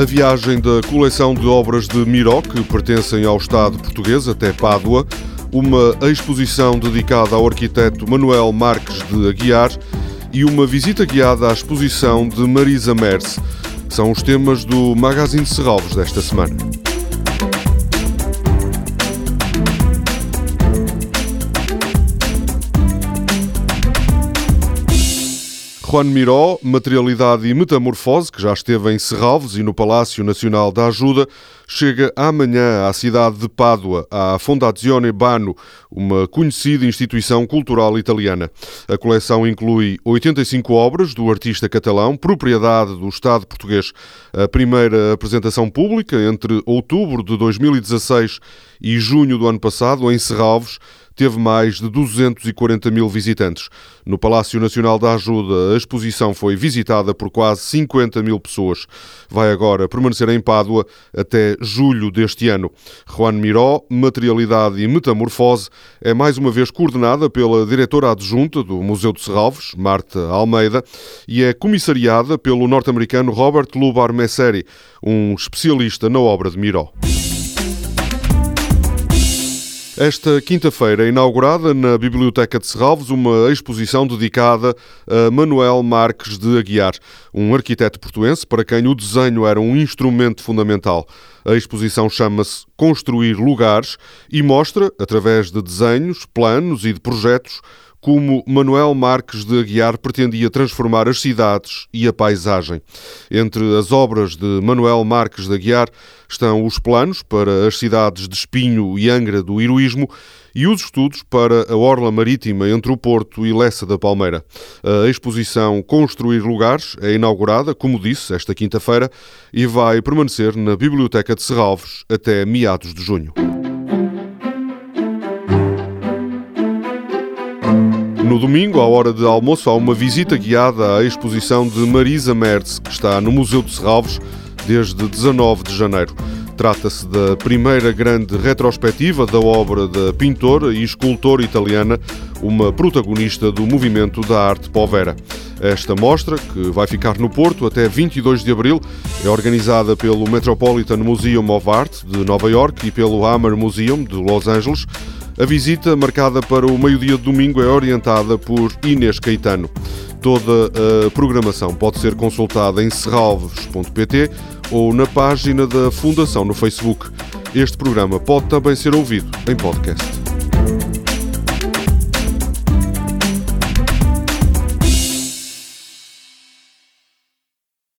A viagem da coleção de obras de Miró, que pertencem ao Estado português, até Pádua, uma exposição dedicada ao arquiteto Manuel Marques de Aguiar e uma visita guiada à exposição de Marisa Merce. São os temas do Magazine de Serralves desta semana. Juan Miró, Materialidade e Metamorfose, que já esteve em Serralves e no Palácio Nacional da Ajuda, chega amanhã à cidade de Pádua, à Fondazione Bano, uma conhecida instituição cultural italiana. A coleção inclui 85 obras do artista catalão, propriedade do Estado português. A primeira apresentação pública, entre outubro de 2016 e junho do ano passado, em Serralves, teve mais de 240 mil visitantes. No Palácio Nacional da Ajuda, a exposição foi visitada por quase 50 mil pessoas. Vai agora permanecer em Pádua até julho deste ano. Juan Miró, Materialidade e Metamorfose, é mais uma vez coordenada pela diretora adjunta do Museu de Serralves, Marta Almeida, e é comissariada pelo norte-americano Robert Lubar Messeri, um especialista na obra de Miró. Esta quinta-feira é inaugurada na Biblioteca de Serralves uma exposição dedicada a Manuel Marques de Aguiar, um arquiteto portuense para quem o desenho era um instrumento fundamental. A exposição chama-se Construir Lugares e mostra, através de desenhos, planos e de projetos, como Manuel Marques de Aguiar pretendia transformar as cidades e a paisagem. Entre as obras de Manuel Marques de Aguiar estão os planos para as cidades de Espinho e Angra do Heroísmo e os estudos para a orla marítima entre o Porto e Lessa da Palmeira. A exposição Construir Lugares é inaugurada, como disse, esta quinta-feira e vai permanecer na Biblioteca de Serralves até meados de junho. No domingo, à hora de almoço, há uma visita guiada à exposição de Marisa Mertz, que está no Museu de Serralves desde 19 de janeiro. Trata-se da primeira grande retrospectiva da obra da pintora e escultora italiana, uma protagonista do movimento da arte povera. Esta mostra, que vai ficar no Porto até 22 de abril, é organizada pelo Metropolitan Museum of Art de Nova York e pelo Hammer Museum de Los Angeles. A visita, marcada para o meio-dia de domingo, é orientada por Inês Caetano. Toda a programação pode ser consultada em serralves.pt ou na página da Fundação no Facebook. Este programa pode também ser ouvido em podcast.